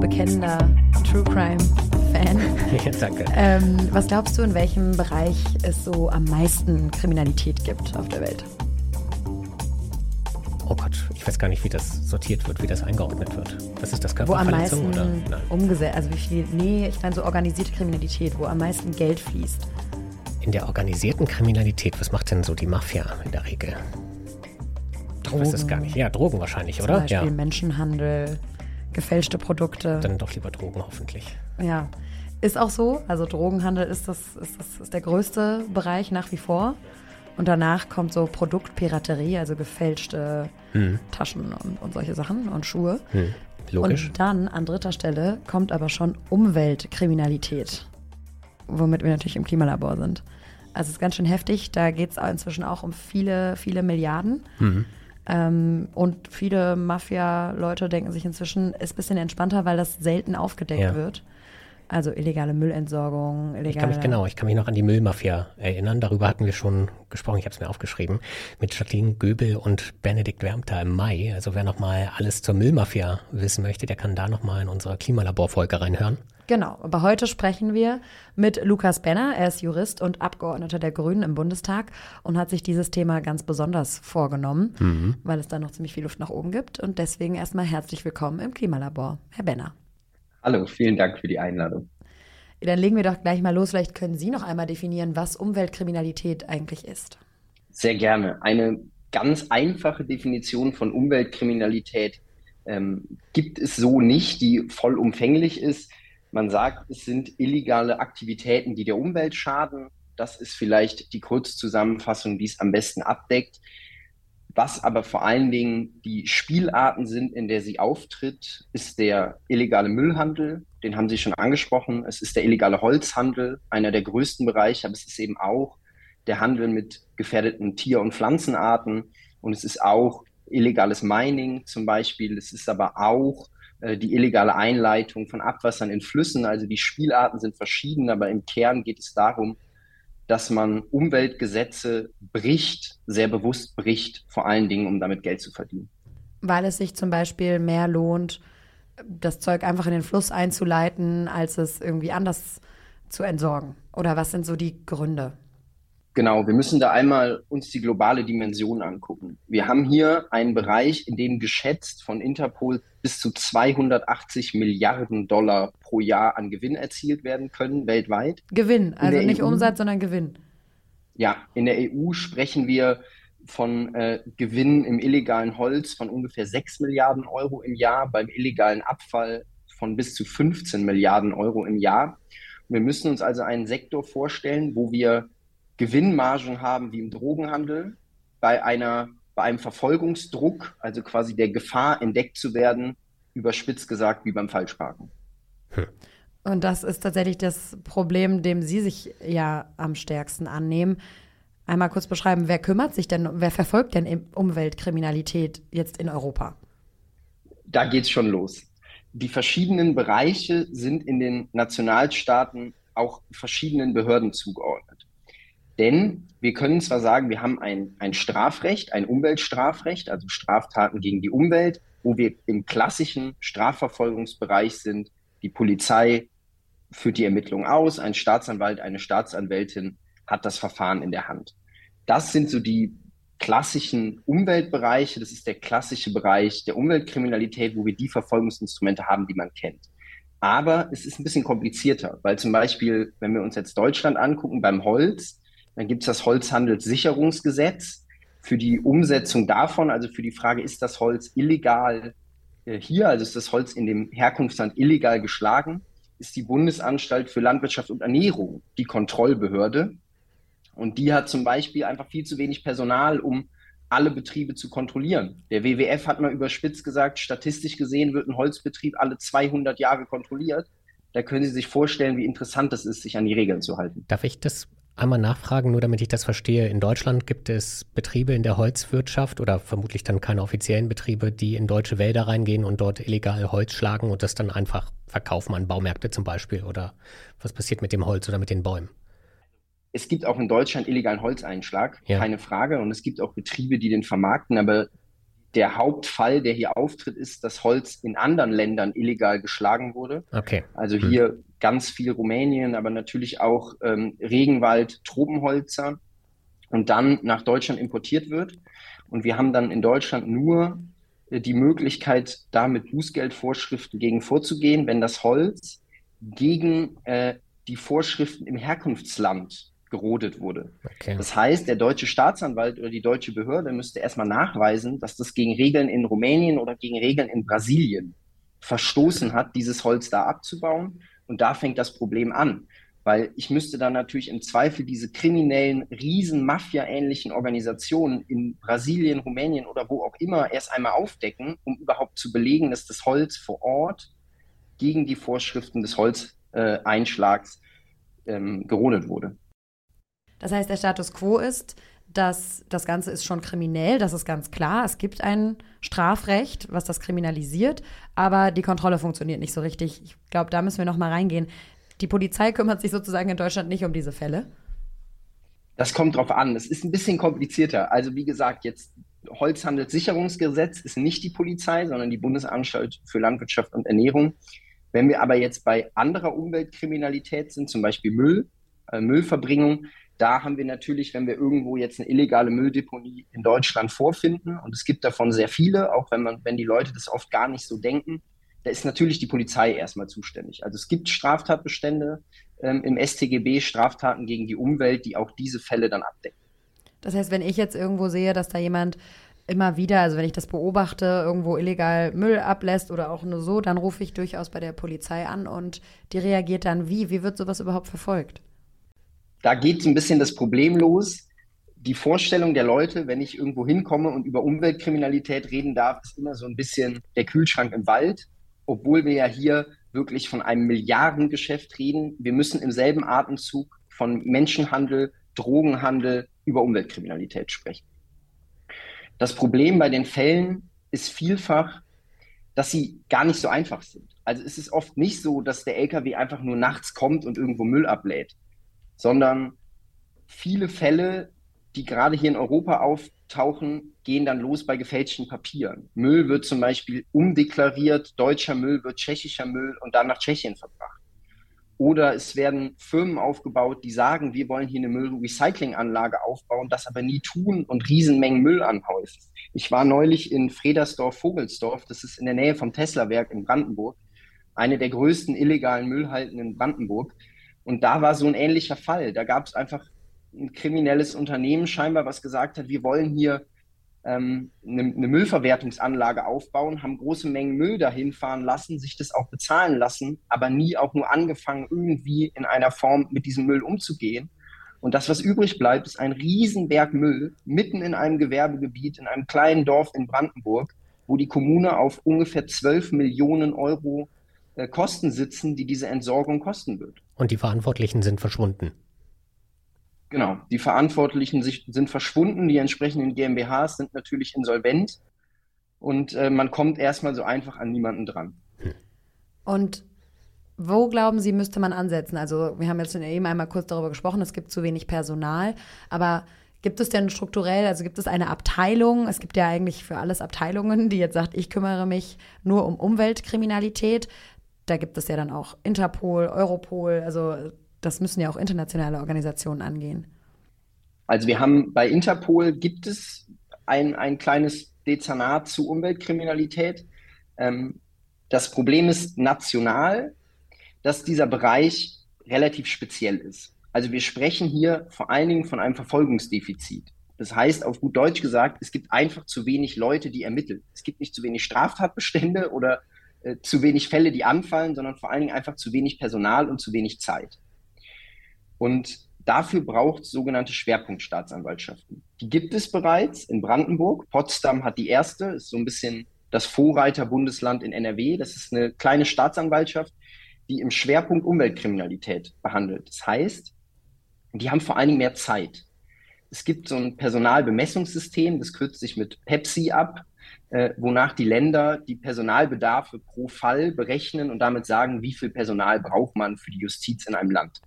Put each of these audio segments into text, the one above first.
bekennender True Crime Fan. Ja, danke. Ähm, was glaubst du, in welchem Bereich es so am meisten Kriminalität gibt auf der Welt? Oh Gott, ich weiß gar nicht, wie das sortiert wird, wie das eingeordnet wird. Was ist das, Wo am Körperverletzung meisten oder? Nein. umgesetzt, also wie viel, nee, ich meine so organisierte Kriminalität, wo am meisten Geld fließt. In der organisierten Kriminalität, was macht denn so die Mafia in der Regel? Ich weiß es gar nicht. Ja, Drogen wahrscheinlich, Zum oder? Beispiel Ja. Menschenhandel, gefälschte Produkte. Dann doch lieber Drogen hoffentlich. Ja, ist auch so. Also Drogenhandel ist das, ist das ist der größte Bereich nach wie vor. Und danach kommt so Produktpiraterie, also gefälschte Taschen und, und solche Sachen und Schuhe. Hm. Logisch. Und dann an dritter Stelle kommt aber schon Umweltkriminalität, womit wir natürlich im Klimalabor sind. Also es ist ganz schön heftig. Da geht es inzwischen auch um viele, viele Milliarden. Ähm, und viele Mafia-Leute denken sich inzwischen, ist ein bisschen entspannter, weil das selten aufgedeckt Ja. wird. Also illegale Müllentsorgung, illegale. Ich kann mich genau, ich kann mich noch an die Müllmafia erinnern. Darüber hatten wir schon gesprochen. Ich habe es mir aufgeschrieben mit Jacqueline Göbel und Benedikt Wermter im Mai. Also wer noch mal alles zur Müllmafia wissen möchte, der kann da noch mal in unsere Klimalaborfolge reinhören. Genau, aber heute sprechen wir mit Lukas Benner. Er ist Jurist und Abgeordneter der Grünen im Bundestag und hat sich dieses Thema ganz besonders vorgenommen, weil es da noch ziemlich viel Luft nach oben gibt. Und deswegen erstmal herzlich willkommen im Klimalabor, Herr Benner. Hallo, vielen Dank für die Einladung. Dann legen wir doch gleich mal los. Vielleicht können Sie noch einmal definieren, was Umweltkriminalität eigentlich ist. Sehr gerne. Eine ganz einfache Definition von Umweltkriminalität ähm, gibt es so nicht, die vollumfänglich ist. Man sagt, es sind illegale Aktivitäten, die der Umwelt schaden. Das ist vielleicht die Kurzzusammenfassung, die es am besten abdeckt. Was aber vor allen Dingen die Spielarten sind, in der sie auftritt, ist der illegale Müllhandel. Den haben Sie schon angesprochen. Es ist der illegale Holzhandel, einer der größten Bereiche, aber es ist eben auch der Handel mit gefährdeten Tier- und Pflanzenarten. Und es ist auch illegales Mining zum Beispiel. Es ist aber auch äh, die illegale Einleitung von Abwassern in Flüssen. Also die Spielarten sind verschieden, aber im Kern geht es darum, dass man Umweltgesetze bricht, sehr bewusst bricht, vor allen Dingen, um damit Geld zu verdienen. Weil es sich zum Beispiel mehr lohnt, das Zeug einfach in den Fluss einzuleiten, als es irgendwie anders zu entsorgen. Oder was sind so die Gründe? Genau, wir müssen da einmal uns die globale Dimension angucken. Wir haben hier einen Bereich, in dem geschätzt von Interpol bis zu 280 Milliarden Dollar pro Jahr an Gewinn erzielt werden können weltweit. Gewinn, also nicht EU? Umsatz, sondern Gewinn. Ja, in der EU sprechen wir von äh, Gewinnen im illegalen Holz von ungefähr 6 Milliarden Euro im Jahr, beim illegalen Abfall von bis zu 15 Milliarden Euro im Jahr. Wir müssen uns also einen Sektor vorstellen, wo wir Gewinnmargen haben wie im Drogenhandel, bei einer, bei einem Verfolgungsdruck, also quasi der Gefahr, entdeckt zu werden, überspitzt gesagt wie beim Falschparken. Und das ist tatsächlich das Problem, dem Sie sich ja am stärksten annehmen. Einmal kurz beschreiben, wer kümmert sich denn, wer verfolgt denn im- Umweltkriminalität jetzt in Europa? da geht's schon los. Die verschiedenen Bereiche sind in den Nationalstaaten auch verschiedenen Behörden zugeordnet. Denn wir können zwar sagen, wir haben ein, ein Strafrecht, ein Umweltstrafrecht, also Straftaten gegen die Umwelt, wo wir im klassischen Strafverfolgungsbereich sind. Die Polizei führt die Ermittlung aus, ein Staatsanwalt, eine Staatsanwältin hat das Verfahren in der Hand. Das sind so die klassischen Umweltbereiche. Das ist der klassische Bereich der Umweltkriminalität, wo wir die Verfolgungsinstrumente haben, die man kennt. Aber es ist ein bisschen komplizierter, weil zum Beispiel, wenn wir uns jetzt Deutschland angucken beim Holz, dann gibt es das Holzhandelssicherungsgesetz für die Umsetzung davon, also für die Frage, ist das Holz illegal äh, hier, also ist das Holz in dem Herkunftsland illegal geschlagen, ist die Bundesanstalt für Landwirtschaft und Ernährung die Kontrollbehörde. Und die hat zum Beispiel einfach viel zu wenig Personal, um alle Betriebe zu kontrollieren. Der WWF hat mal überspitzt gesagt, statistisch gesehen wird ein Holzbetrieb alle 200 Jahre kontrolliert. Da können Sie sich vorstellen, wie interessant es ist, sich an die Regeln zu halten. Darf ich das einmal nachfragen, nur damit ich das verstehe? In Deutschland gibt es Betriebe in der Holzwirtschaft oder vermutlich dann keine offiziellen Betriebe, die in deutsche Wälder reingehen und dort illegal Holz schlagen und das dann einfach verkaufen an Baumärkte zum Beispiel. Oder was passiert mit dem Holz oder mit den Bäumen? Es gibt auch in Deutschland illegalen Holzeinschlag, Ja. keine Frage. Und es gibt auch Betriebe, die den vermarkten. Aber der Hauptfall, der hier auftritt, ist, dass Holz in anderen Ländern illegal geschlagen wurde. Okay. Also hm. hier hm. Ganz viel Rumänien, aber natürlich auch ähm, Regenwald, Tropenholzer und dann nach Deutschland importiert wird. Und wir haben dann in Deutschland nur äh, die Möglichkeit, da mit Bußgeldvorschriften gegen vorzugehen, wenn das Holz gegen äh, die Vorschriften im Herkunftsland gerodet wurde. Okay. Das heißt, der deutsche Staatsanwalt oder die deutsche Behörde müsste erstmal nachweisen, dass das gegen Regeln in Rumänien oder gegen Regeln in Brasilien verstoßen hat, dieses Holz da abzubauen. Und da fängt das Problem an weil ich müsste dann natürlich im Zweifel diese kriminellen, riesen Mafia-ähnlichen Organisationen in Brasilien, Rumänien oder wo auch immer erst einmal aufdecken, um überhaupt zu belegen, dass das Holz vor Ort gegen die Vorschriften des Holzeinschlags äh, ähm, gerodet wurde. Das heißt, der Status quo ist, dass das Ganze ist schon kriminell, das ist ganz klar. Es gibt ein Strafrecht, was das kriminalisiert, aber die Kontrolle funktioniert nicht so richtig. Ich glaube, da müssen wir noch mal reingehen. Die Polizei kümmert sich sozusagen in Deutschland nicht um diese Fälle? Das kommt drauf an. Es ist ein bisschen komplizierter. Also wie gesagt, jetzt Holzhandelssicherungsgesetz ist nicht die Polizei, sondern die Bundesanstalt für Landwirtschaft und Ernährung. Wenn wir aber jetzt bei anderer Umweltkriminalität sind, zum Beispiel Müll, äh, Müllverbringung, da haben wir natürlich, wenn wir irgendwo jetzt eine illegale Mülldeponie in Deutschland vorfinden, und es gibt davon sehr viele, auch wenn man, wenn die Leute das oft gar nicht so denken, da ist natürlich die Polizei erstmal zuständig. Also es gibt Straftatbestände ähm, im StGB, Straftaten gegen die Umwelt, die auch diese Fälle dann abdecken. Das heißt, wenn ich jetzt irgendwo sehe, dass da jemand immer wieder, also wenn ich das beobachte, irgendwo illegal Müll ablässt oder auch nur so, dann rufe ich durchaus bei der Polizei an und die reagiert dann wie? Wie wird sowas überhaupt verfolgt? Da geht ein bisschen das Problem los. Die Vorstellung der Leute, wenn ich irgendwo hinkomme und über Umweltkriminalität reden darf, ist immer so ein bisschen der Kühlschrank im Wald obwohl wir ja hier wirklich von einem Milliardengeschäft reden. Wir müssen im selben Atemzug von Menschenhandel, Drogenhandel über Umweltkriminalität sprechen. Das Problem bei den Fällen ist vielfach, dass sie gar nicht so einfach sind. Also es ist oft nicht so, dass der LKW einfach nur nachts kommt und irgendwo Müll ablädt, sondern viele Fälle, die gerade hier in Europa auf, tauchen, gehen dann los bei gefälschten Papieren. Müll wird zum Beispiel umdeklariert, deutscher Müll wird tschechischer Müll und dann nach Tschechien verbracht. Oder es werden Firmen aufgebaut, die sagen, wir wollen hier eine Müllrecyclinganlage aufbauen, das aber nie tun und Riesenmengen Müll anhäufen. Ich war neulich in Fredersdorf-Vogelsdorf, das ist in der Nähe vom Tesla-Werk in Brandenburg, eine der größten illegalen Müllhalten in Brandenburg. Und da war so ein ähnlicher Fall. Da gab es einfach ein kriminelles Unternehmen scheinbar, was gesagt hat, wir wollen hier ähm, eine, eine, Müllverwertungsanlage aufbauen, haben große Mengen Müll dahin fahren lassen, sich das auch bezahlen lassen, aber nie auch nur angefangen, irgendwie in einer Form mit diesem Müll umzugehen. Und das, was übrig bleibt, ist ein Riesenberg Müll mitten in einem Gewerbegebiet, in einem kleinen Dorf in Brandenburg, wo die Kommune auf ungefähr 12 Millionen Euro Kosten sitzen, die diese Entsorgung kosten wird. Und die Verantwortlichen sind verschwunden. Genau, die Verantwortlichen sind verschwunden, die entsprechenden GmbHs sind natürlich insolvent und äh, man kommt erstmal so einfach an niemanden dran. Und wo glauben Sie, müsste man ansetzen? Also wir haben jetzt eben einmal kurz darüber gesprochen, es gibt zu wenig Personal, aber gibt es denn strukturell, also gibt es eine Abteilung, es gibt ja eigentlich für alles Abteilungen, die jetzt sagt, ich kümmere mich nur um Umweltkriminalität. Da gibt es ja dann auch Interpol, Europol, also das müssen ja auch internationale Organisationen angehen. Also wir haben bei Interpol gibt es ein, ein kleines Dezernat zu Umweltkriminalität. Ähm, das Problem ist national, dass dieser Bereich relativ speziell ist. Also wir sprechen hier vor allen Dingen von einem Verfolgungsdefizit. Das heißt, auf gut Deutsch gesagt, es gibt einfach zu wenig Leute, die ermitteln. Es gibt nicht zu wenig Straftatbestände oder äh, zu wenig Fälle, die anfallen, sondern vor allen Dingen einfach zu wenig Personal und zu wenig Zeit. Und dafür braucht es sogenannte Schwerpunktstaatsanwaltschaften. Die gibt es bereits in Brandenburg. Potsdam hat die erste, ist so ein bisschen das Vorreiterbundesland in NRW. Das ist eine kleine Staatsanwaltschaft, die im Schwerpunkt Umweltkriminalität behandelt. Das heißt, die haben vor allen Dingen mehr Zeit. Es gibt so ein Personalbemessungssystem, das kürzt sich mit Pepsi ab, äh, wonach die Länder die Personalbedarfe pro Fall berechnen und damit sagen, wie viel Personal braucht man für die Justiz in einem Land.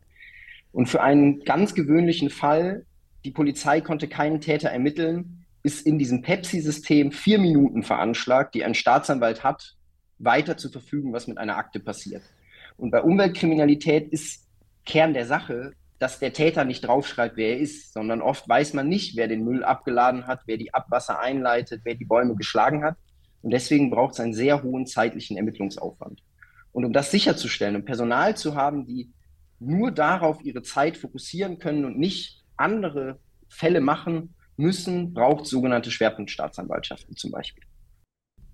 Und für einen ganz gewöhnlichen Fall, die Polizei konnte keinen Täter ermitteln, ist in diesem Pepsi-System vier Minuten veranschlagt, die ein Staatsanwalt hat, weiter zu verfügen, was mit einer Akte passiert. Und bei Umweltkriminalität ist Kern der Sache, dass der Täter nicht draufschreibt, wer er ist, sondern oft weiß man nicht, wer den Müll abgeladen hat, wer die Abwasser einleitet, wer die Bäume geschlagen hat. Und deswegen braucht es einen sehr hohen zeitlichen Ermittlungsaufwand. Und um das sicherzustellen, um Personal zu haben, die nur darauf ihre Zeit fokussieren können und nicht andere Fälle machen müssen, braucht sogenannte Schwerpunktstaatsanwaltschaften zum Beispiel.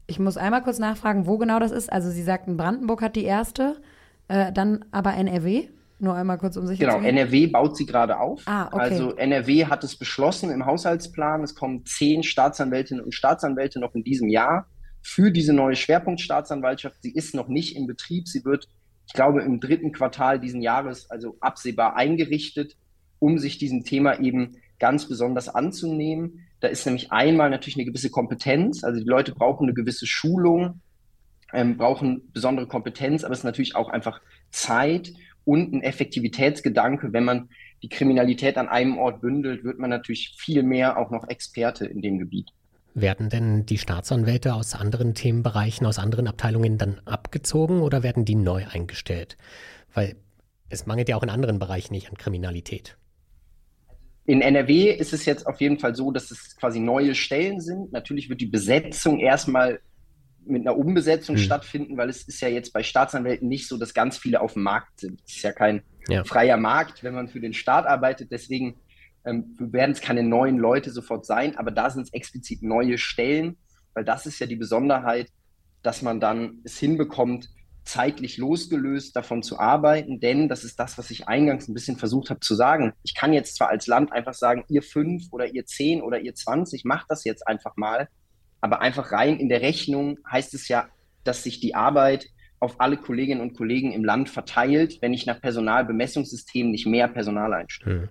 Ich muss einmal kurz nachfragen, wo genau das ist. Also Sie sagten, Brandenburg hat die erste, äh, dann aber NRW? Nur einmal kurz um sich Genau, zu. NRW baut sie gerade auf. Ah, okay. Also NRW hat es beschlossen im Haushaltsplan. Es kommen zehn Staatsanwältinnen und Staatsanwälte noch in diesem Jahr für diese neue Schwerpunktstaatsanwaltschaft. Sie ist noch nicht in Betrieb. Sie wird, ich glaube, im dritten Quartal diesen Jahres, also absehbar eingerichtet, um sich diesem Thema eben ganz besonders anzunehmen. Da ist nämlich einmal natürlich eine gewisse Kompetenz. Also die Leute brauchen eine gewisse Schulung, ähm, brauchen besondere Kompetenz, aber es ist natürlich auch einfach Zeit und ein Effektivitätsgedanke. Wenn man die Kriminalität an einem Ort bündelt, wird man natürlich viel mehr auch noch Experte in dem Gebiet. Werden denn die Staatsanwälte aus anderen Themenbereichen, aus anderen Abteilungen dann abgezogen oder werden die neu eingestellt? Weil es mangelt ja auch in anderen Bereichen nicht an Kriminalität. In NRW ist es jetzt auf jeden Fall so, dass es quasi neue Stellen sind. Natürlich wird die Besetzung erstmal mit einer Umbesetzung Hm. stattfinden, weil es ist ja jetzt bei Staatsanwälten nicht so, dass ganz viele auf dem Markt sind. Es ist ja kein Ja. freier Markt, wenn man für den Staat arbeitet. Deswegen ähm, werden es keine neuen Leute sofort sein, aber da sind es explizit neue Stellen, weil das ist ja die Besonderheit, dass man dann es hinbekommt, zeitlich losgelöst davon zu arbeiten, denn das ist das, was ich eingangs ein bisschen versucht habe zu sagen. Ich kann jetzt zwar als Land einfach sagen, ihr fünf oder ihr zehn oder ihr zwanzig, macht das jetzt einfach mal, aber einfach rein in der Rechnung heißt es ja, dass sich die Arbeit auf alle Kolleginnen und Kollegen im Land verteilt, wenn ich nach Personalbemessungssystemen nicht mehr Personal einstelle. Hm.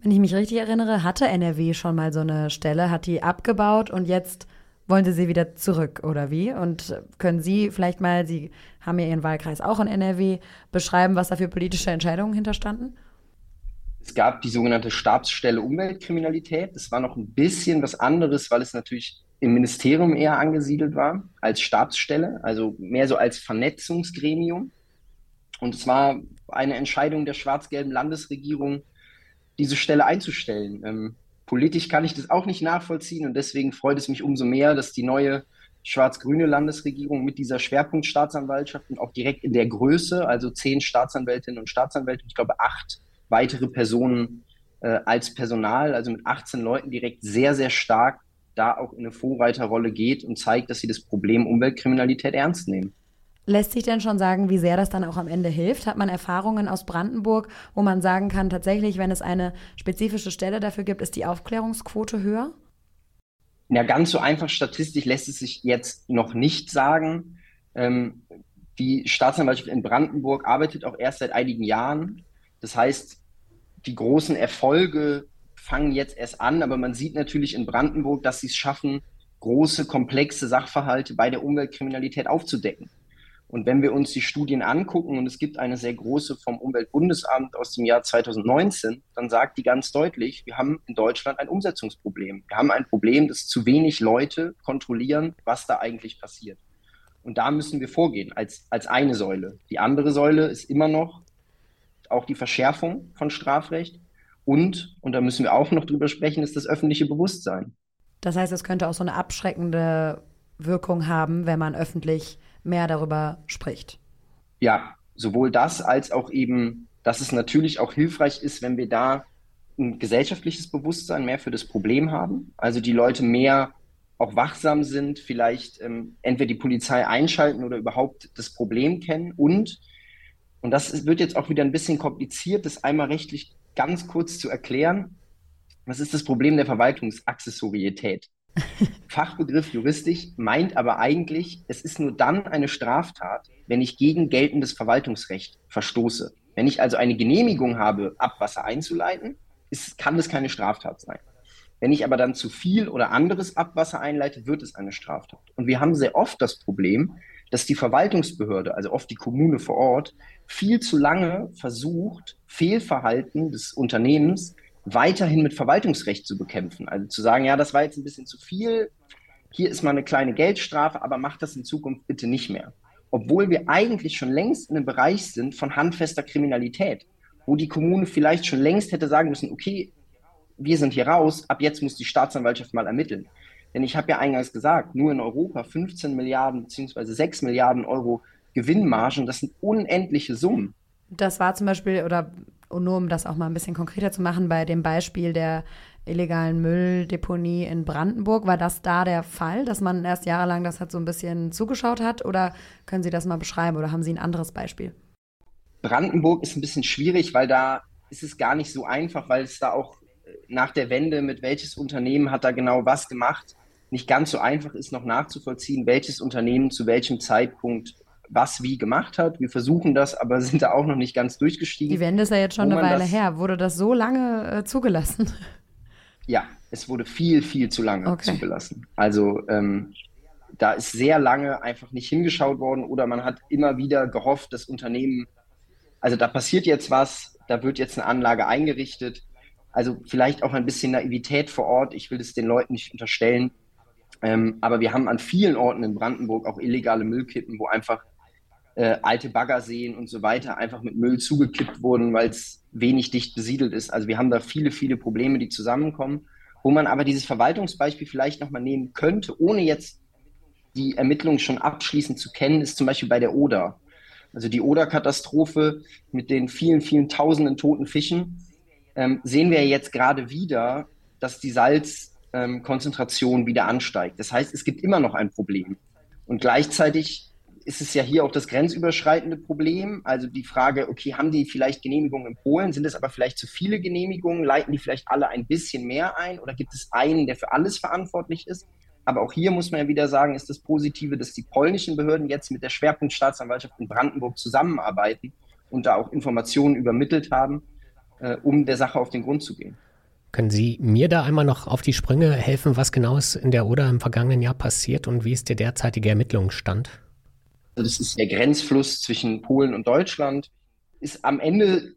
Wenn ich mich richtig erinnere, hatte NRW schon mal so eine Stelle, hat die abgebaut und jetzt wollen sie sie wieder zurück, oder wie? Und können Sie vielleicht mal, Sie haben ja Ihren Wahlkreis auch in NRW, beschreiben, was da für politische Entscheidungen hinterstanden? Es gab die sogenannte Stabsstelle Umweltkriminalität. Das war noch ein bisschen was anderes, weil es natürlich im Ministerium eher angesiedelt war als Stabsstelle, also mehr so als Vernetzungsgremium. Und es war eine Entscheidung der schwarz-gelben Landesregierung, diese Stelle einzustellen. Ähm, politisch kann ich das auch nicht nachvollziehen und deswegen freut es mich umso mehr, dass die neue schwarz-grüne Landesregierung mit dieser Schwerpunktstaatsanwaltschaft und auch direkt in der Größe, also zehn Staatsanwältinnen und Staatsanwälte, ich glaube acht weitere Personen äh, als Personal, also mit 18 Leuten direkt sehr, sehr stark da auch in eine Vorreiterrolle geht und zeigt, dass sie das Problem Umweltkriminalität ernst nehmen. Lässt sich denn schon sagen, wie sehr das dann auch am Ende hilft? Hat man Erfahrungen aus Brandenburg, wo man sagen kann, tatsächlich, wenn es eine spezifische Stelle dafür gibt, ist die Aufklärungsquote höher? Ja, ganz so einfach statistisch lässt es sich jetzt noch nicht sagen. Ähm, die Staatsanwaltschaft in Brandenburg arbeitet auch erst seit einigen Jahren. Das heißt, die großen Erfolge fangen jetzt erst an, aber man sieht natürlich in Brandenburg, dass sie es schaffen, große, komplexe Sachverhalte bei der Umweltkriminalität aufzudecken. Und wenn wir uns die Studien angucken, und es gibt eine sehr große vom Umweltbundesamt aus dem Jahr 2019, dann sagt die ganz deutlich, wir haben in Deutschland ein Umsetzungsproblem. Wir haben ein Problem, dass zu wenig Leute kontrollieren, was da eigentlich passiert. Und da müssen wir vorgehen als, als eine Säule. Die andere Säule ist immer noch auch die Verschärfung von Strafrecht. Und, und da müssen wir auch noch drüber sprechen, ist das öffentliche Bewusstsein. Das heißt, es könnte auch so eine abschreckende Wirkung haben, wenn man öffentlich mehr darüber spricht. Ja, sowohl das als auch eben, dass es natürlich auch hilfreich ist, wenn wir da ein gesellschaftliches Bewusstsein mehr für das Problem haben. Also die Leute mehr auch wachsam sind, vielleicht ähm, entweder die Polizei einschalten oder überhaupt das Problem kennen. Und, und das ist, wird jetzt auch wieder ein bisschen kompliziert, das einmal rechtlich ganz kurz zu erklären. Was ist das Problem der Verwaltungsaccessorietät? Fachbegriff juristisch meint aber eigentlich, es ist nur dann eine Straftat, wenn ich gegen geltendes Verwaltungsrecht verstoße. Wenn ich also eine Genehmigung habe, Abwasser einzuleiten, ist, kann das keine Straftat sein. Wenn ich aber dann zu viel oder anderes Abwasser einleite, wird es eine Straftat. Und wir haben sehr oft das Problem, dass die Verwaltungsbehörde, also oft die Kommune vor Ort, viel zu lange versucht, Fehlverhalten des Unternehmens weiterhin mit Verwaltungsrecht zu bekämpfen. Also zu sagen, ja, das war jetzt ein bisschen zu viel, hier ist mal eine kleine Geldstrafe, aber macht das in Zukunft bitte nicht mehr. Obwohl wir eigentlich schon längst in einem Bereich sind von handfester Kriminalität, wo die Kommune vielleicht schon längst hätte sagen müssen, okay, wir sind hier raus, ab jetzt muss die Staatsanwaltschaft mal ermitteln. Denn ich habe ja eingangs gesagt, nur in Europa 15 Milliarden bzw. 6 Milliarden Euro Gewinnmargen, das sind unendliche Summen. Das war zum Beispiel, oder nur um das auch mal ein bisschen konkreter zu machen, bei dem Beispiel der illegalen Mülldeponie in Brandenburg, war das da der Fall, dass man erst jahrelang das halt so ein bisschen zugeschaut hat? Oder können Sie das mal beschreiben oder haben Sie ein anderes Beispiel? Brandenburg ist ein bisschen schwierig, weil da ist es gar nicht so einfach, weil es da auch nach der Wende mit welches Unternehmen hat da genau was gemacht, nicht ganz so einfach ist, noch nachzuvollziehen, welches Unternehmen zu welchem Zeitpunkt was wie gemacht hat. Wir versuchen das, aber sind da auch noch nicht ganz durchgestiegen. Die Wende ist ja jetzt schon eine Weile das, her. Wurde das so lange äh, zugelassen? Ja, es wurde viel, viel zu lange okay. zugelassen. Also ähm, da ist sehr lange einfach nicht hingeschaut worden oder man hat immer wieder gehofft, das Unternehmen, also da passiert jetzt was, da wird jetzt eine Anlage eingerichtet. Also vielleicht auch ein bisschen Naivität vor Ort. Ich will es den Leuten nicht unterstellen. Ähm, aber wir haben an vielen Orten in Brandenburg auch illegale Müllkippen, wo einfach äh, alte Baggerseen und so weiter einfach mit Müll zugekippt wurden, weil es wenig dicht besiedelt ist. Also wir haben da viele, viele Probleme, die zusammenkommen, wo man aber dieses Verwaltungsbeispiel vielleicht nochmal nehmen könnte, ohne jetzt die Ermittlungen schon abschließend zu kennen, ist zum Beispiel bei der Oder. Also die Oder-Katastrophe mit den vielen, vielen tausenden toten Fischen, ähm, sehen wir jetzt gerade wieder, dass die Salzkonzentration ähm, wieder ansteigt. Das heißt, es gibt immer noch ein Problem. Und gleichzeitig ist es ja hier auch das grenzüberschreitende Problem. Also die Frage, okay, haben die vielleicht Genehmigungen in Polen? Sind es aber vielleicht zu viele Genehmigungen? Leiten die vielleicht alle ein bisschen mehr ein? Oder gibt es einen, der für alles verantwortlich ist? Aber auch hier muss man ja wieder sagen, ist das Positive, dass die polnischen Behörden jetzt mit der Schwerpunktstaatsanwaltschaft in Brandenburg zusammenarbeiten und da auch Informationen übermittelt haben, äh, um der Sache auf den Grund zu gehen. Können Sie mir da einmal noch auf die Sprünge helfen, was genau ist in der Oder im vergangenen Jahr passiert und wie ist der derzeitige Ermittlungsstand? Das ist der Grenzfluss zwischen Polen und Deutschland, ist am Ende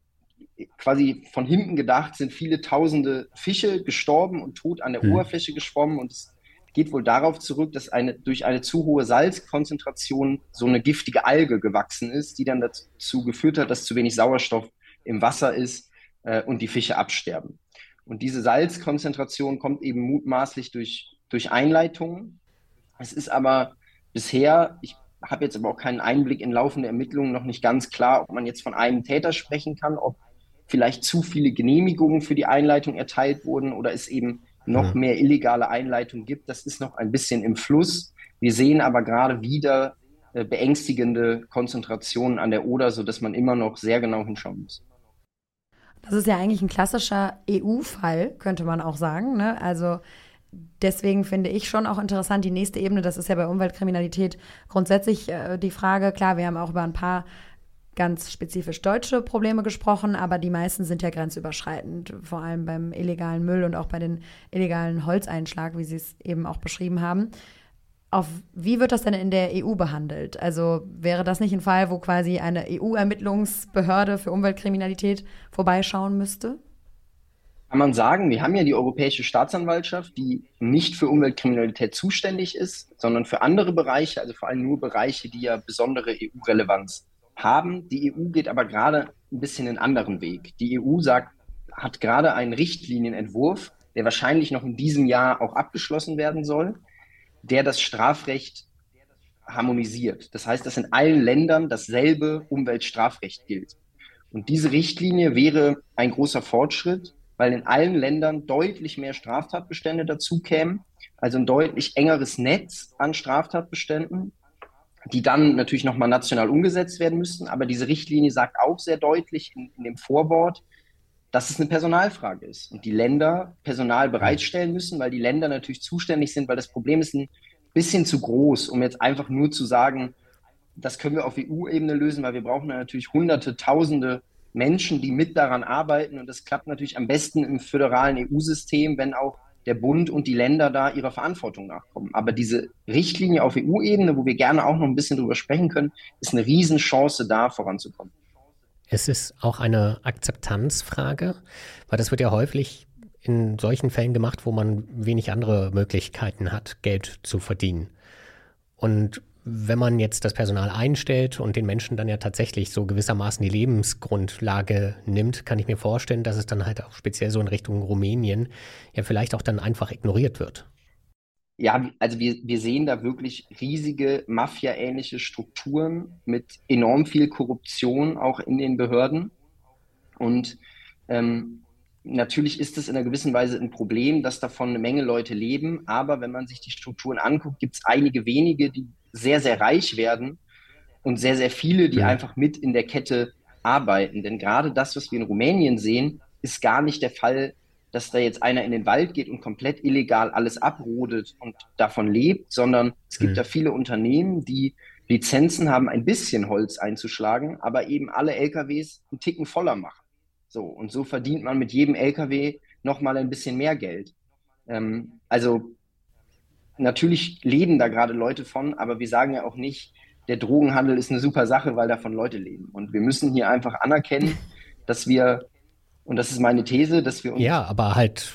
quasi von hinten gedacht, sind viele tausende Fische gestorben und tot an der mhm. Oberfläche geschwommen und es geht wohl darauf zurück, dass eine, durch eine zu hohe Salzkonzentration so eine giftige Alge gewachsen ist, die dann dazu geführt hat, dass zu wenig Sauerstoff im Wasser ist äh, und die Fische absterben. Und diese Salzkonzentration kommt eben mutmaßlich durch, durch Einleitungen. Es ist aber bisher, ich habe jetzt aber auch keinen Einblick in laufende Ermittlungen, noch nicht ganz klar, ob man jetzt von einem Täter sprechen kann, ob vielleicht zu viele Genehmigungen für die Einleitung erteilt wurden oder es eben noch mehr illegale Einleitungen gibt. Das ist noch ein bisschen im Fluss. Wir sehen aber gerade wieder äh, beängstigende Konzentrationen an der Oder, sodass man immer noch sehr genau hinschauen muss. Das ist ja eigentlich ein klassischer EU-Fall, könnte man auch sagen. Ne? Also deswegen finde ich schon auch interessant, die nächste Ebene, das ist ja bei Umweltkriminalität grundsätzlich äh, die Frage, klar, wir haben auch über ein paar ganz spezifisch deutsche Probleme gesprochen, aber die meisten sind ja grenzüberschreitend, vor allem beim illegalen Müll und auch bei den illegalen Holzeinschlag, wie Sie es eben auch beschrieben haben. Auf wie wird das denn in der EU behandelt? Also wäre das nicht ein Fall, wo quasi eine EU-Ermittlungsbehörde für Umweltkriminalität vorbeischauen müsste? Kann man sagen, wir haben ja die Europäische Staatsanwaltschaft, die nicht für Umweltkriminalität zuständig ist, sondern für andere Bereiche, also vor allem nur Bereiche, die ja besondere EU-Relevanz haben. Die EU geht aber gerade ein bisschen einen anderen Weg. Die EU sagt, hat gerade einen Richtlinienentwurf, der wahrscheinlich noch in diesem Jahr auch abgeschlossen werden soll, der das Strafrecht harmonisiert. Das heißt, dass in allen Ländern dasselbe Umweltstrafrecht gilt. Und diese Richtlinie wäre ein großer Fortschritt, weil in allen Ländern deutlich mehr Straftatbestände dazu kämen, also ein deutlich engeres Netz an Straftatbeständen, die dann natürlich nochmal national umgesetzt werden müssten. Aber diese Richtlinie sagt auch sehr deutlich in, in dem Vorwort, dass es eine Personalfrage ist und die Länder Personal bereitstellen müssen, weil die Länder natürlich zuständig sind, weil das Problem ist ein bisschen zu groß, um jetzt einfach nur zu sagen, das können wir auf EU-Ebene lösen, weil wir brauchen natürlich hunderte, tausende Menschen, die mit daran arbeiten. Und das klappt natürlich am besten im föderalen EU-System, wenn auch der Bund und die Länder da ihrer Verantwortung nachkommen. Aber diese Richtlinie auf EU-Ebene, wo wir gerne auch noch ein bisschen drüber sprechen können, ist eine Riesenchance, da voranzukommen. Es ist auch eine Akzeptanzfrage, weil das wird ja häufig in solchen Fällen gemacht, wo man wenig andere Möglichkeiten hat, Geld zu verdienen. Und wenn man jetzt das Personal einstellt und den Menschen dann ja tatsächlich so gewissermaßen die Lebensgrundlage nimmt, kann ich mir vorstellen, dass es dann halt auch speziell so in Richtung Rumänien ja vielleicht auch dann einfach ignoriert wird. Ja, also wir, wir sehen da wirklich riesige Mafia-ähnliche Strukturen mit enorm viel Korruption auch in den Behörden. Und ähm, natürlich ist es in einer gewissen Weise ein Problem, dass davon eine Menge Leute leben. Aber wenn man sich die Strukturen anguckt, gibt es einige wenige, die sehr, sehr reich werden und sehr, sehr viele, die ja. einfach mit in der Kette arbeiten. Denn gerade das, was wir in Rumänien sehen, ist gar nicht der Fall, dass da jetzt einer in den Wald geht und komplett illegal alles abrodet und davon lebt, sondern es gibt ja viele Unternehmen, die Lizenzen haben, ein bisschen Holz einzuschlagen, aber eben alle LKWs einen Ticken voller machen. So, und so verdient man mit jedem LKW nochmal ein bisschen mehr Geld. Ähm, also natürlich leben da gerade Leute von, aber wir sagen ja auch nicht, der Drogenhandel ist eine super Sache, weil davon Leute leben. Und wir müssen hier einfach anerkennen, dass wir, und das ist meine These, dass wir uns. Ja, aber halt,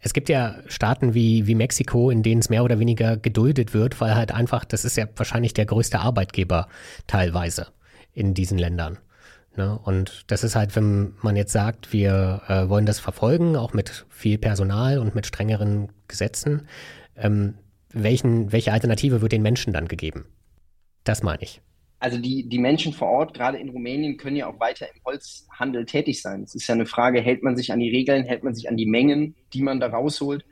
es gibt ja Staaten wie, wie Mexiko, in denen es mehr oder weniger geduldet wird, weil halt einfach, das ist ja wahrscheinlich der größte Arbeitgeber teilweise in diesen Ländern. Ne? Und das ist halt, wenn man jetzt sagt, wir äh, wollen das verfolgen, auch mit viel Personal und mit strengeren Gesetzen, ähm, welchen, welche Alternative wird den Menschen dann gegeben? Das meine ich. Also die, die Menschen vor Ort, gerade in Rumänien, können ja auch weiter im Holzhandel tätig sein. Es ist ja eine Frage, hält man sich an die Regeln, hält man sich an die Mengen, die man da rausholt?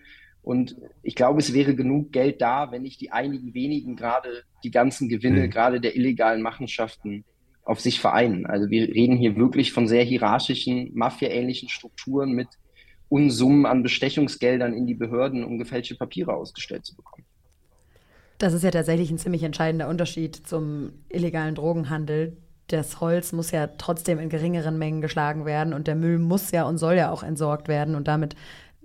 Und ich glaube, es wäre genug Geld da, wenn nicht die einigen wenigen gerade die ganzen Gewinne, mhm. gerade der illegalen Machenschaften, auf sich vereinen. Also wir reden hier wirklich von sehr hierarchischen, Mafia-ähnlichen Strukturen mit Unsummen an Bestechungsgeldern in die Behörden, um gefälschte Papiere ausgestellt zu bekommen. Das ist ja tatsächlich ein ziemlich entscheidender Unterschied zum illegalen Drogenhandel. Das Holz muss ja trotzdem in geringeren Mengen geschlagen werden und der Müll muss ja und soll ja auch entsorgt werden und damit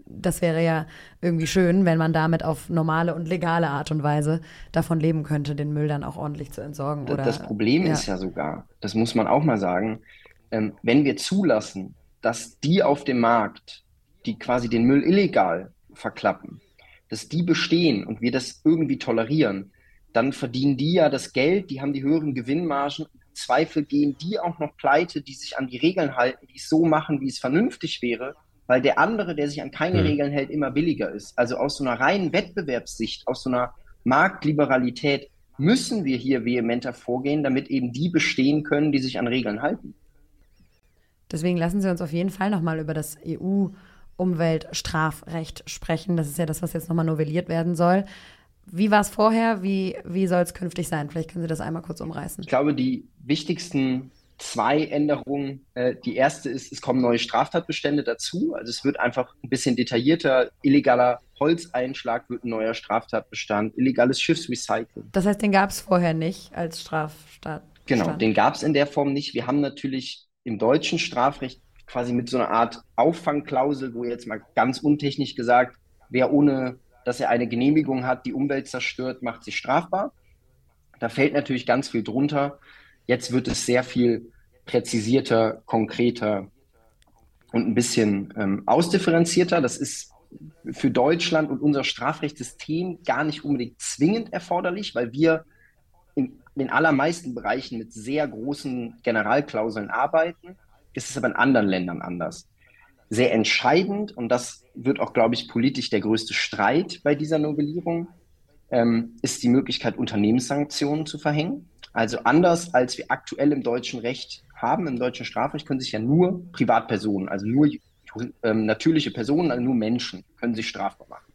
das wäre ja irgendwie schön, wenn man damit auf normale und legale Art und Weise davon leben könnte, den Müll dann auch ordentlich zu entsorgen. Oder, das Problem ja. ist ja sogar, das muss man auch mal sagen, ähm, wenn wir zulassen, dass die auf dem Markt die quasi den Müll illegal verklappen, dass die bestehen und wir das irgendwie tolerieren, dann verdienen die ja das Geld, die haben die höheren Gewinnmargen. Im Zweifel gehen die auch noch pleite, die sich an die Regeln halten, die es so machen, wie es vernünftig wäre, weil der andere, der sich an keine mhm. Regeln hält, immer billiger ist. Also aus so einer reinen Wettbewerbssicht, aus so einer Marktliberalität müssen wir hier vehementer vorgehen, damit eben die bestehen können, die sich an Regeln halten. Deswegen lassen Sie uns auf jeden Fall nochmal über das EU- Umweltstrafrecht sprechen. Das ist ja das, was jetzt nochmal novelliert werden soll. Wie war es vorher? Wie, wie soll es künftig sein? Vielleicht können Sie das einmal kurz umreißen. Ich glaube, die wichtigsten zwei Änderungen. Äh, die erste ist, es kommen neue Straftatbestände dazu. Also es wird einfach ein bisschen detaillierter. Illegaler Holzeinschlag wird ein neuer Straftatbestand. Illegales Schiffsrecycling. Das heißt, den gab es vorher nicht als Straftat. Genau, den gab es in der Form nicht. Wir haben natürlich im deutschen Strafrecht quasi mit so einer Art Auffangklausel, wo jetzt mal ganz untechnisch gesagt, wer ohne, dass er eine Genehmigung hat, die Umwelt zerstört, macht sich strafbar. Da fällt natürlich ganz viel drunter. Jetzt wird es sehr viel präzisierter, konkreter und ein bisschen ähm, ausdifferenzierter. Das ist für Deutschland und unser Strafrechtssystem gar nicht unbedingt zwingend erforderlich, weil wir in den allermeisten Bereichen mit sehr großen Generalklauseln arbeiten ist es aber in anderen Ländern anders. Sehr entscheidend, und das wird auch, glaube ich, politisch der größte Streit bei dieser Novellierung, ähm, ist die Möglichkeit, Unternehmenssanktionen zu verhängen. Also anders als wir aktuell im deutschen Recht haben, im deutschen Strafrecht können sich ja nur Privatpersonen, also nur ähm, natürliche Personen, also nur Menschen, können sich strafbar machen.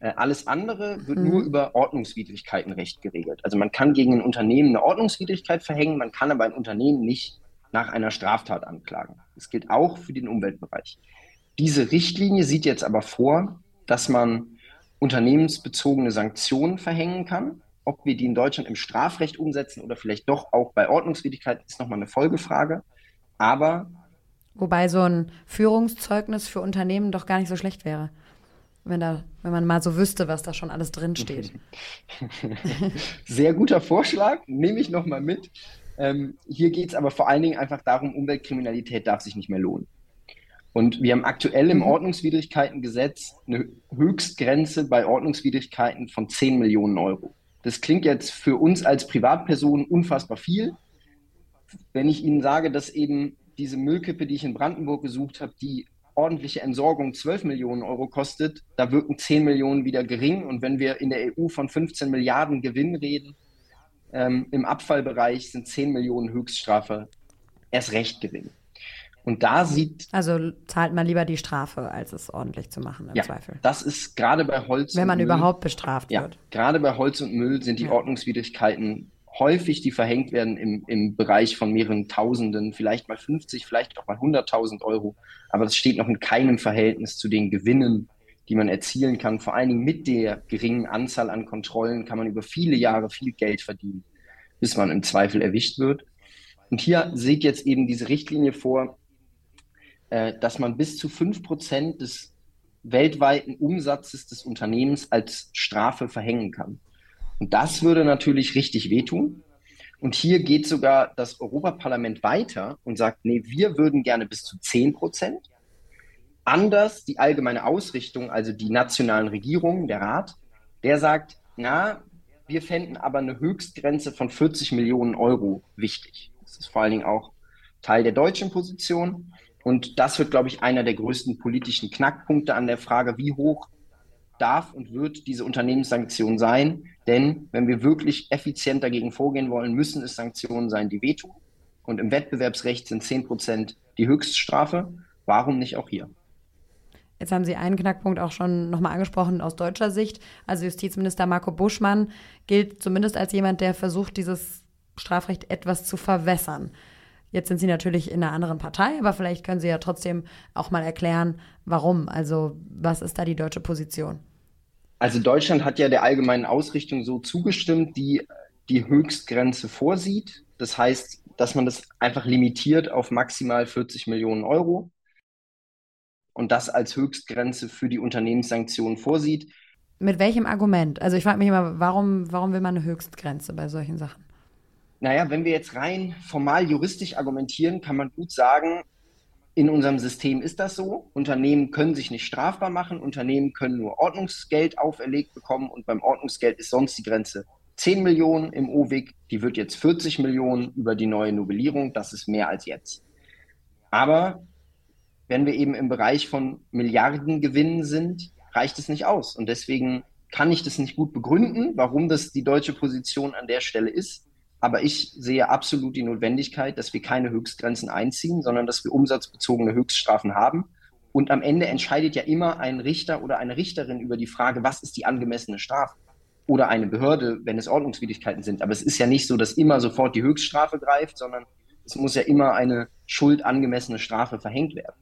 Äh, alles andere wird mhm. nur über Ordnungswidrigkeitenrecht geregelt. Also man kann gegen ein Unternehmen eine Ordnungswidrigkeit verhängen, man kann aber ein Unternehmen nicht nach einer Straftat anklagen. Das gilt auch für den Umweltbereich. Diese Richtlinie sieht jetzt aber vor, dass man unternehmensbezogene Sanktionen verhängen kann. Ob wir die in Deutschland im Strafrecht umsetzen oder vielleicht doch auch bei Ordnungswidrigkeit, ist nochmal eine Folgefrage. Aber. Wobei so ein Führungszeugnis für Unternehmen doch gar nicht so schlecht wäre. Wenn, da, wenn man mal so wüsste, was da schon alles drinsteht. Sehr guter Vorschlag, nehme ich nochmal mit. Ähm, hier geht es aber vor allen Dingen einfach darum, Umweltkriminalität darf sich nicht mehr lohnen. Und wir haben aktuell im mhm. Ordnungswidrigkeitengesetz eine Höchstgrenze bei Ordnungswidrigkeiten von 10 Millionen Euro. Das klingt jetzt für uns als Privatpersonen unfassbar viel. Wenn ich Ihnen sage, dass eben diese Müllkippe, die ich in Brandenburg gesucht habe, die ordentliche Entsorgung 12 Millionen Euro kostet, da wirken 10 Millionen wieder gering. Und wenn wir in der EU von 15 Milliarden Gewinn reden, ähm, im Abfallbereich sind 10 Millionen Höchststrafe erst recht gering. Und da sieht. Also zahlt man lieber die Strafe, als es ordentlich zu machen, im ja, Zweifel. Das ist gerade bei Holz. Wenn man Müll, überhaupt bestraft ja, wird. Gerade bei Holz und Müll sind die ja. Ordnungswidrigkeiten häufig, die verhängt werden im, im Bereich von mehreren Tausenden, vielleicht mal 50, vielleicht auch mal 100.000 Euro. Aber das steht noch in keinem Verhältnis zu den Gewinnen, die man erzielen kann. Vor allen Dingen mit der geringen Anzahl an Kontrollen kann man über viele Jahre viel Geld verdienen, bis man im Zweifel erwischt wird. Und hier sieht jetzt eben diese Richtlinie vor, äh, dass man bis zu 5% des weltweiten Umsatzes des Unternehmens als Strafe verhängen kann. Und das würde natürlich richtig wehtun. Und hier geht sogar das Europaparlament weiter und sagt, nee, wir würden gerne bis zu 10 Prozent. Anders die allgemeine Ausrichtung, also die nationalen Regierungen, der Rat, der sagt, na, wir fänden aber eine Höchstgrenze von 40 Millionen Euro wichtig. Das ist vor allen Dingen auch Teil der deutschen Position. Und das wird, glaube ich, einer der größten politischen Knackpunkte an der Frage, wie hoch darf und wird diese Unternehmenssanktion sein. Denn wenn wir wirklich effizient dagegen vorgehen wollen, müssen es Sanktionen sein, die wehtun. Und im Wettbewerbsrecht sind 10 Prozent die Höchststrafe. Warum nicht auch hier? Jetzt haben Sie einen Knackpunkt auch schon nochmal angesprochen aus deutscher Sicht. Also Justizminister Marco Buschmann gilt zumindest als jemand, der versucht, dieses Strafrecht etwas zu verwässern. Jetzt sind Sie natürlich in einer anderen Partei, aber vielleicht können Sie ja trotzdem auch mal erklären, warum. Also was ist da die deutsche Position? Also Deutschland hat ja der allgemeinen Ausrichtung so zugestimmt, die die Höchstgrenze vorsieht. Das heißt, dass man das einfach limitiert auf maximal 40 Millionen Euro und das als Höchstgrenze für die Unternehmenssanktionen vorsieht. Mit welchem Argument? Also ich frage mich immer, warum, warum will man eine Höchstgrenze bei solchen Sachen? Naja, wenn wir jetzt rein formal juristisch argumentieren, kann man gut sagen, in unserem System ist das so. Unternehmen können sich nicht strafbar machen, Unternehmen können nur Ordnungsgeld auferlegt bekommen und beim Ordnungsgeld ist sonst die Grenze 10 Millionen im OWIG, die wird jetzt 40 Millionen über die neue Novellierung, das ist mehr als jetzt. Aber wenn wir eben im Bereich von Milliardengewinnen sind, reicht es nicht aus. Und deswegen kann ich das nicht gut begründen, warum das die deutsche Position an der Stelle ist. Aber ich sehe absolut die Notwendigkeit, dass wir keine Höchstgrenzen einziehen, sondern dass wir umsatzbezogene Höchststrafen haben. Und am Ende entscheidet ja immer ein Richter oder eine Richterin über die Frage, was ist die angemessene Strafe? Oder eine Behörde, wenn es Ordnungswidrigkeiten sind. Aber es ist ja nicht so, dass immer sofort die Höchststrafe greift, sondern es muss ja immer eine schuldangemessene Strafe verhängt werden.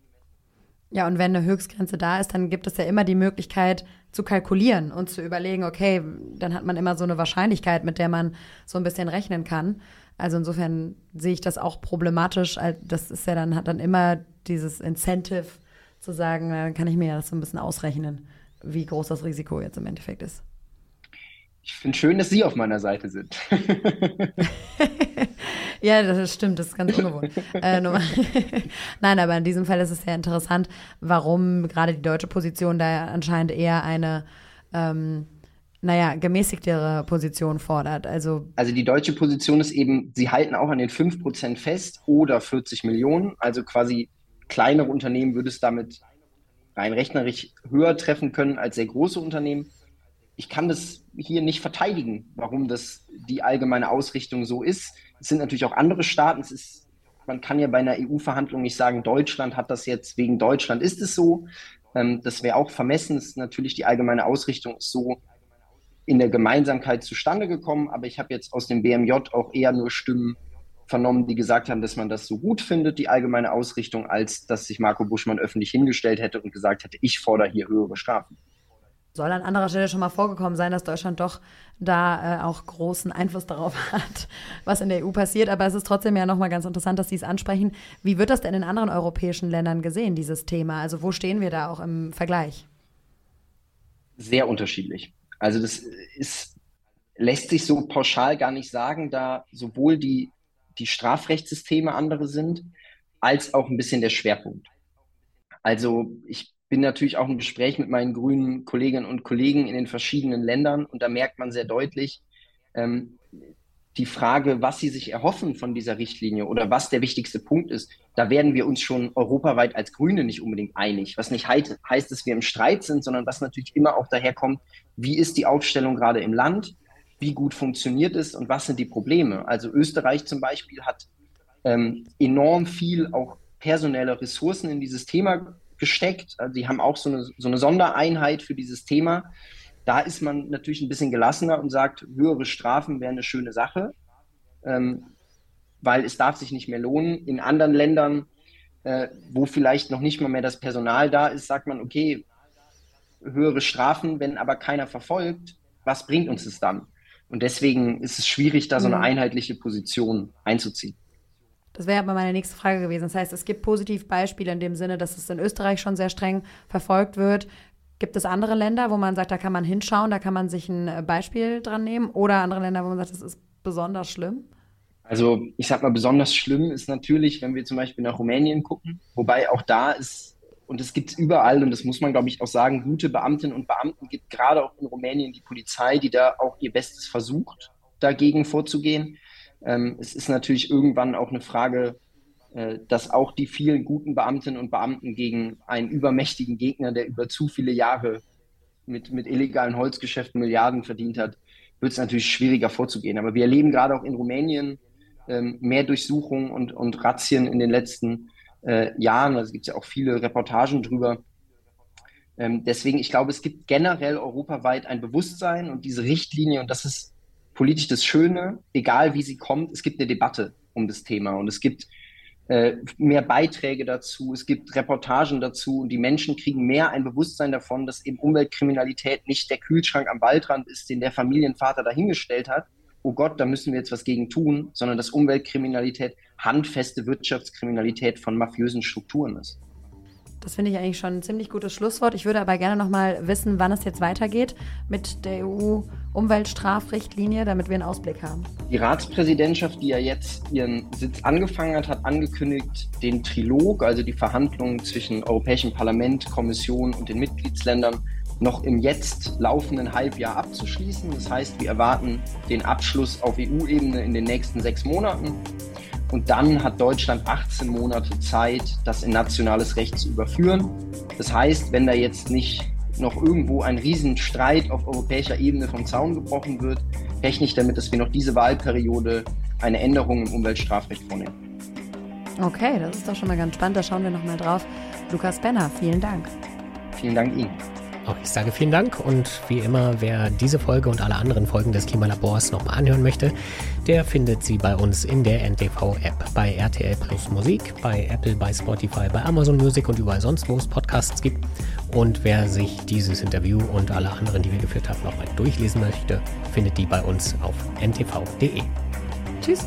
Ja, und wenn eine Höchstgrenze da ist, dann gibt es ja immer die Möglichkeit zu kalkulieren und zu überlegen, okay, dann hat man immer so eine Wahrscheinlichkeit, mit der man so ein bisschen rechnen kann. Also insofern sehe ich das auch problematisch. Das ist ja dann, hat dann immer dieses Incentive zu sagen, dann kann ich mir das so ein bisschen ausrechnen, wie groß das Risiko jetzt im Endeffekt ist. Ich finde schön, dass Sie auf meiner Seite sind. ja, das stimmt, das ist ganz ungewohnt. äh, Nein, aber in diesem Fall ist es sehr interessant, warum gerade die deutsche Position da anscheinend eher eine, ähm, naja, gemäßigtere Position fordert. Also, also die deutsche Position ist eben, sie halten auch an den 5% fest oder 40 Millionen. Also quasi kleinere Unternehmen würde es damit rein rechnerisch höher treffen können als sehr große Unternehmen ich kann das hier nicht verteidigen, warum das die allgemeine Ausrichtung so ist. Es sind natürlich auch andere Staaten. Es ist, man kann ja bei einer EU-Verhandlung nicht sagen, Deutschland hat das jetzt, wegen Deutschland ist es so. Ähm, das wäre auch vermessen. Es ist natürlich die allgemeine Ausrichtung ist so in der Gemeinsamkeit zustande gekommen. Aber ich habe jetzt aus dem BMJ auch eher nur Stimmen vernommen, die gesagt haben, dass man das so gut findet, die allgemeine Ausrichtung, als dass sich Marco Buschmann öffentlich hingestellt hätte und gesagt hätte, ich fordere hier höhere Strafen soll an anderer Stelle schon mal vorgekommen sein, dass Deutschland doch da äh, auch großen Einfluss darauf hat, was in der EU passiert. Aber es ist trotzdem ja nochmal ganz interessant, dass Sie es ansprechen. Wie wird das denn in anderen europäischen Ländern gesehen, dieses Thema? Also wo stehen wir da auch im Vergleich? Sehr unterschiedlich. Also das ist, lässt sich so pauschal gar nicht sagen, da sowohl die die Strafrechtssysteme andere sind, als auch ein bisschen der Schwerpunkt. Also ich bin natürlich auch im Gespräch mit meinen grünen Kolleginnen und Kollegen in den verschiedenen Ländern und da merkt man sehr deutlich, ähm, die Frage, was sie sich erhoffen von dieser Richtlinie oder was der wichtigste Punkt ist, da werden wir uns schon europaweit als Grüne nicht unbedingt einig. Was nicht heißt, heißt, dass wir im Streit sind, sondern was natürlich immer auch daherkommt, wie ist die Aufstellung gerade im Land, wie gut funktioniert es und was sind die Probleme. Also Österreich zum Beispiel hat ähm, enorm viel auch personelle Ressourcen in dieses Thema gesteckt. Also die haben auch so eine, so eine Sondereinheit für dieses Thema. Da ist man natürlich ein bisschen gelassener und sagt, höhere Strafen wäre eine schöne Sache, ähm, weil es darf sich nicht mehr lohnen. In anderen Ländern, äh, wo vielleicht noch nicht mal mehr das Personal da ist, sagt man, okay, höhere Strafen, wenn aber keiner verfolgt, was bringt uns das dann? Und deswegen ist es schwierig, da so eine mhm. einheitliche Position einzuziehen. Das wäre aber meine nächste Frage gewesen. Das heißt, es gibt Positivbeispiele in dem Sinne, dass es in Österreich schon sehr streng verfolgt wird. Gibt es andere Länder, wo man sagt, da kann man hinschauen, da kann man sich ein äh, Beispiel dran nehmen? Oder andere Länder, wo man sagt, das ist besonders schlimm? Also ich sag mal, besonders schlimm ist natürlich, wenn wir zum Beispiel nach Rumänien gucken, wobei auch da ist, und es gibt überall, und das muss man, glaube ich, auch sagen, gute Beamtinnen und Beamten gibt gerade auch in Rumänien die Polizei, die da auch ihr Bestes versucht, dagegen vorzugehen. Ähm, es ist natürlich irgendwann auch eine Frage, äh, dass auch die vielen guten Beamtinnen und Beamten gegen einen übermächtigen Gegner, der über zu viele Jahre mit, mit illegalen Holzgeschäften Milliarden verdient hat, wird es natürlich schwieriger vorzugehen. Aber wir erleben gerade auch in Rumänien ähm, mehr Durchsuchungen und, und Razzien in den letzten äh, Jahren. Also gibt es ja auch viele Reportagen drüber. Ähm, deswegen, ich glaube, es gibt generell europaweit ein Bewusstsein und diese Richtlinie, und das ist politisch das Schöne, egal wie sie kommt, es gibt eine Debatte um das Thema und es gibt äh, mehr Beiträge dazu, es gibt Reportagen dazu und die Menschen kriegen mehr ein Bewusstsein davon, dass eben Umweltkriminalität nicht der Kühlschrank am Waldrand ist, den der Familienvater dahingestellt hat. Oh Gott, da müssen wir jetzt was gegen tun, sondern dass Umweltkriminalität handfeste Wirtschaftskriminalität von mafiösen Strukturen ist. Das finde ich eigentlich schon ein ziemlich gutes Schlusswort. Ich würde aber gerne noch mal wissen, wann es jetzt weitergeht mit der EU-Umweltstrafrichtlinie, damit wir einen Ausblick haben. Die Ratspräsidentschaft, die ja jetzt ihren Sitz angefangen hat, hat angekündigt, den Trilog, also die Verhandlungen zwischen Europäischem Parlament, Kommission und den Mitgliedsländern, noch im jetzt laufenden Halbjahr abzuschließen. Das heißt, wir erwarten den Abschluss auf EU-Ebene in den nächsten sechs Monaten. Und dann hat Deutschland 18 Monate Zeit, das in nationales Recht zu überführen. Das heißt, wenn da jetzt nicht noch irgendwo ein Riesenstreit auf europäischer Ebene vom Zaun gebrochen wird, rechne ich damit, dass wir noch diese Wahlperiode eine Änderung im Umweltstrafrecht vornehmen. Okay, das ist doch schon mal ganz spannend. Da schauen wir nochmal drauf. Lukas Benner, vielen Dank. Vielen Dank Ihnen. Ich sage vielen Dank und wie immer, wer diese Folge und alle anderen Folgen des Klimalabors nochmal anhören möchte, der findet sie bei uns in der NTV-App, bei RTL Plus Musik, bei Apple, bei Spotify, bei Amazon Music und überall sonst, wo es Podcasts gibt. Und wer sich dieses Interview und alle anderen, die wir geführt haben, nochmal durchlesen möchte, findet die bei uns auf ntv.de. Tschüss.